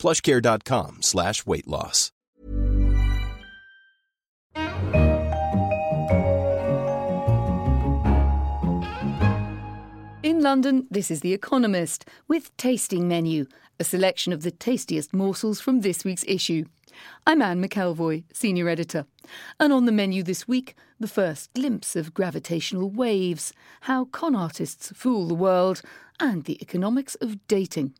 plushcare.com slash weight loss. In London, this is The Economist with Tasting Menu, a selection of the tastiest morsels from this week's issue. I'm Anne McElvoy, Senior Editor. And on the menu this week, the first glimpse of gravitational waves, how con artists fool the world, and the economics of dating.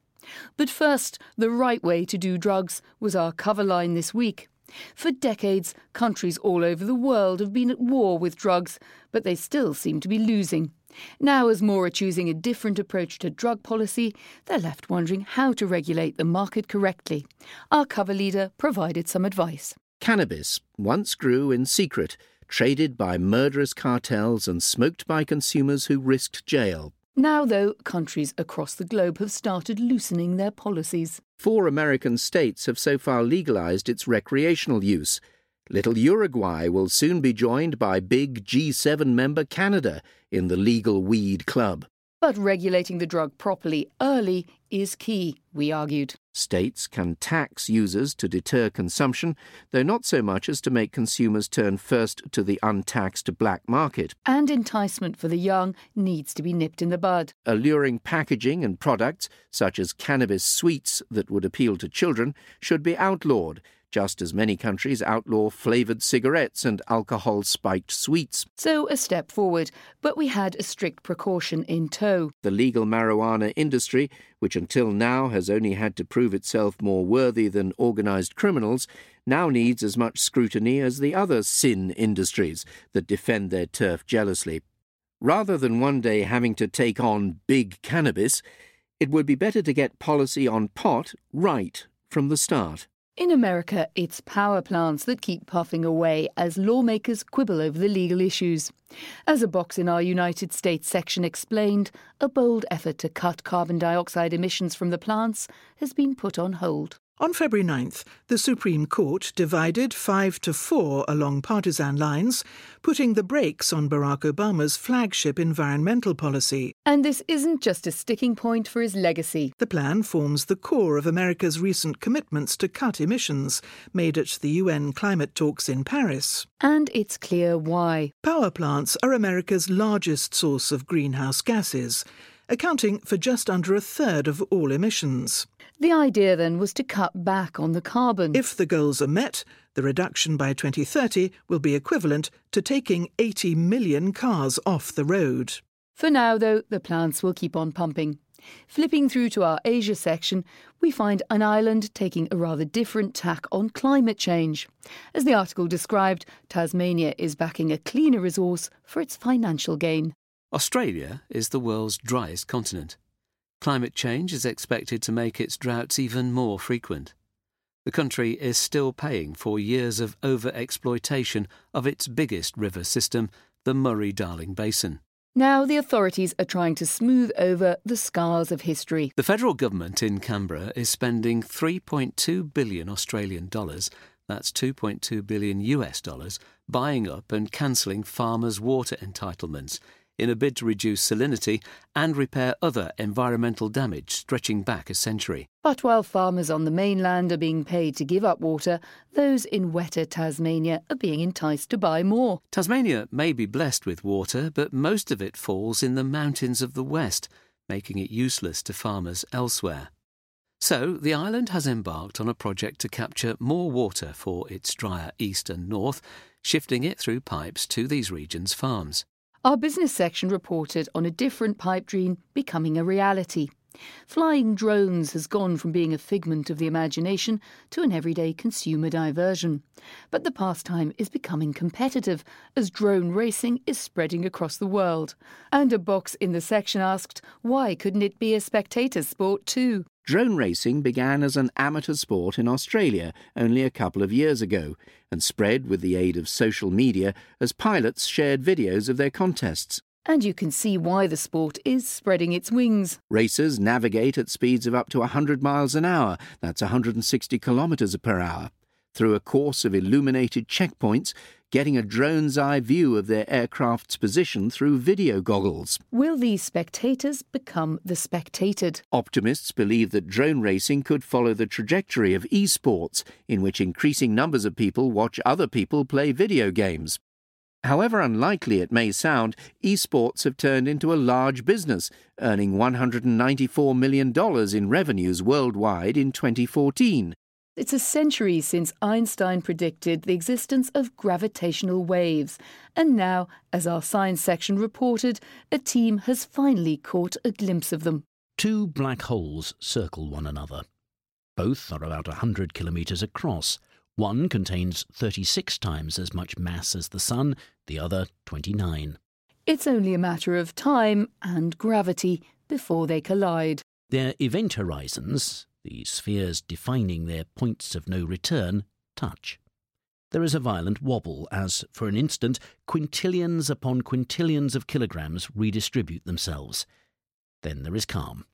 But first, the right way to do drugs was our cover line this week. For decades, countries all over the world have been at war with drugs, but they still seem to be losing. Now, as more are choosing a different approach to drug policy, they're left wondering how to regulate the market correctly. Our cover leader provided some advice. Cannabis once grew in secret, traded by murderous cartels and smoked by consumers who risked jail. Now, though, countries across the globe have started loosening their policies. Four American states have so far legalized its recreational use. Little Uruguay will soon be joined by big G7 member Canada in the legal weed club. But regulating the drug properly early is key, we argued. States can tax users to deter consumption, though not so much as to make consumers turn first to the untaxed black market. And enticement for the young needs to be nipped in the bud. Alluring packaging and products, such as cannabis sweets that would appeal to children, should be outlawed just as many countries outlaw flavoured cigarettes and alcohol spiked sweets. So, a step forward, but we had a strict precaution in tow. The legal marijuana industry, which until now has only had to prove itself more worthy than organised criminals, now needs as much scrutiny as the other sin industries that defend their turf jealously. Rather than one day having to take on big cannabis, it would be better to get policy on pot right from the start. In America, it's power plants that keep puffing away as lawmakers quibble over the legal issues. As a box in our United States section explained, a bold effort to cut carbon dioxide emissions from the plants has been put on hold. On February 9th, the Supreme Court divided 5 to 4 along partisan lines, putting the brakes on Barack Obama's flagship environmental policy. And this isn't just a sticking point for his legacy. The plan forms the core of America's recent commitments to cut emissions, made at the UN climate talks in Paris. And it's clear why. Power plants are America's largest source of greenhouse gases, accounting for just under a third of all emissions. The idea then was to cut back on the carbon. If the goals are met, the reduction by 2030 will be equivalent to taking 80 million cars off the road. For now, though, the plants will keep on pumping. Flipping through to our Asia section, we find an island taking a rather different tack on climate change. As the article described, Tasmania is backing a cleaner resource for its financial gain. Australia is the world's driest continent. Climate change is expected to make its droughts even more frequent. The country is still paying for years of over exploitation of its biggest river system, the Murray Darling Basin. Now the authorities are trying to smooth over the scars of history. The federal government in Canberra is spending 3.2 billion Australian dollars, that's 2.2 billion US dollars, buying up and cancelling farmers' water entitlements in a bid to reduce salinity and repair other environmental damage stretching back a century. But while farmers on the mainland are being paid to give up water, those in wetter Tasmania are being enticed to buy more. Tasmania may be blessed with water, but most of it falls in the mountains of the west, making it useless to farmers elsewhere. So, the island has embarked on a project to capture more water for its drier east and north, shifting it through pipes to these regions' farms. Our business section reported on a different pipe dream becoming a reality. Flying drones has gone from being a figment of the imagination to an everyday consumer diversion. But the pastime is becoming competitive as drone racing is spreading across the world. And a box in the section asked, why couldn't it be a spectator sport too? Drone racing began as an amateur sport in Australia only a couple of years ago and spread with the aid of social media as pilots shared videos of their contests. And you can see why the sport is spreading its wings. Racers navigate at speeds of up to 100 miles an hour, that's 160 kilometres per hour, through a course of illuminated checkpoints, getting a drone's eye view of their aircraft's position through video goggles. Will these spectators become the spectated? Optimists believe that drone racing could follow the trajectory of esports, in which increasing numbers of people watch other people play video games. However unlikely it may sound, esports have turned into a large business, earning $194 million in revenues worldwide in 2014. It's a century since Einstein predicted the existence of gravitational waves. And now, as our science section reported, a team has finally caught a glimpse of them. Two black holes circle one another. Both are about 100 kilometres across. One contains 36 times as much mass as the Sun, the other 29. It's only a matter of time and gravity before they collide. Their event horizons, the spheres defining their points of no return, touch. There is a violent wobble as, for an instant, quintillions upon quintillions of kilograms redistribute themselves. Then there is calm.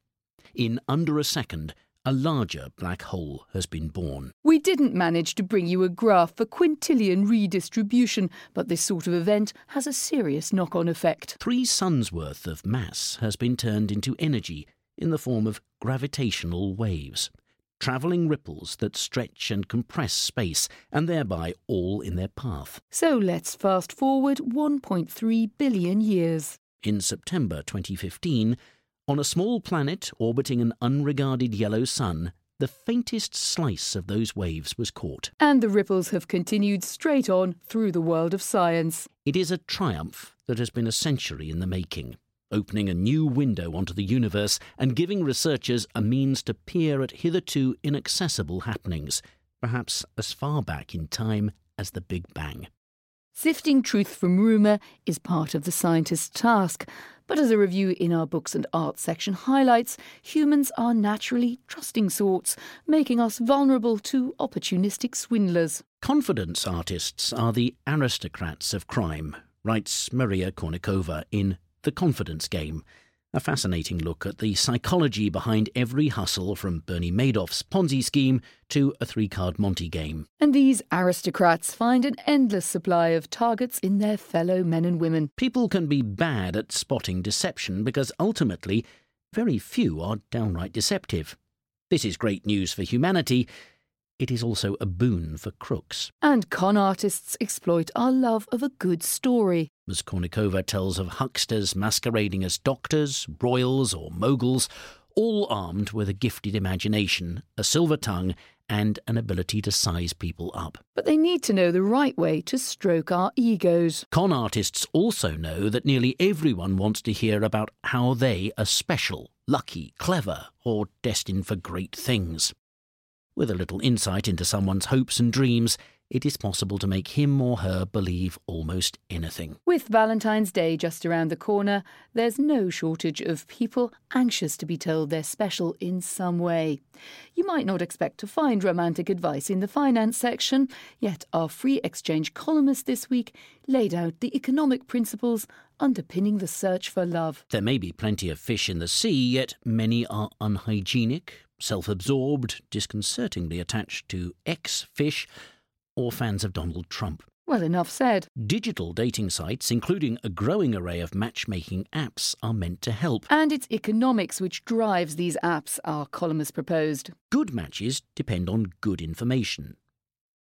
In under a second, a larger black hole has been born. We didn't manage to bring you a graph for quintillion redistribution, but this sort of event has a serious knock on effect. Three suns' worth of mass has been turned into energy in the form of gravitational waves, travelling ripples that stretch and compress space, and thereby all in their path. So let's fast forward 1.3 billion years. In September 2015, on a small planet orbiting an unregarded yellow sun, the faintest slice of those waves was caught. And the ripples have continued straight on through the world of science. It is a triumph that has been a century in the making, opening a new window onto the universe and giving researchers a means to peer at hitherto inaccessible happenings, perhaps as far back in time as the Big Bang. Sifting truth from rumour is part of the scientist's task, but as a review in our books and arts section highlights, humans are naturally trusting sorts, making us vulnerable to opportunistic swindlers. Confidence artists are the aristocrats of crime, writes Maria Konnikova in The Confidence Game, a fascinating look at the psychology behind every hustle from Bernie Madoff's Ponzi scheme to a three card Monty game. And these aristocrats find an endless supply of targets in their fellow men and women. People can be bad at spotting deception because ultimately, very few are downright deceptive. This is great news for humanity it is also a boon for crooks. And con artists exploit our love of a good story. As Konnikova tells of hucksters masquerading as doctors, royals, or moguls, all armed with a gifted imagination, a silver tongue, and an ability to size people up. But they need to know the right way to stroke our egos. Con artists also know that nearly everyone wants to hear about how they are special, lucky, clever, or destined for great things. With a little insight into someone's hopes and dreams, it is possible to make him or her believe almost anything. With Valentine's Day just around the corner, there's no shortage of people anxious to be told they're special in some way. You might not expect to find romantic advice in the finance section, yet our free exchange columnist this week laid out the economic principles underpinning the search for love. There may be plenty of fish in the sea, yet many are unhygienic, self absorbed, disconcertingly attached to ex fish, or fans of Donald Trump. Well, enough said. Digital dating sites, including a growing array of matchmaking apps, are meant to help. And it's economics which drives these apps, our columnist proposed. Good matches depend on good information.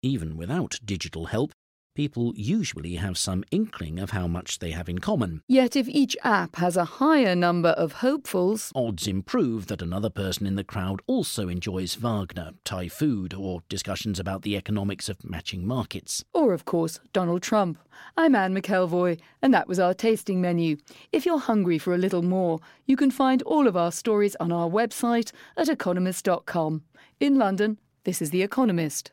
Even without digital help, people usually have some inkling of how much they have in common. Yet if each app has a higher number of hopefuls, Odds improve that another person in the crowd also enjoys Wagner, Thai food, or discussions about the economics of matching markets. or of course, Donald Trump. I'm Anne McElvoy, and that was our tasting menu. If you're hungry for a little more, you can find all of our stories on our website at economist.com. In London, this is The Economist.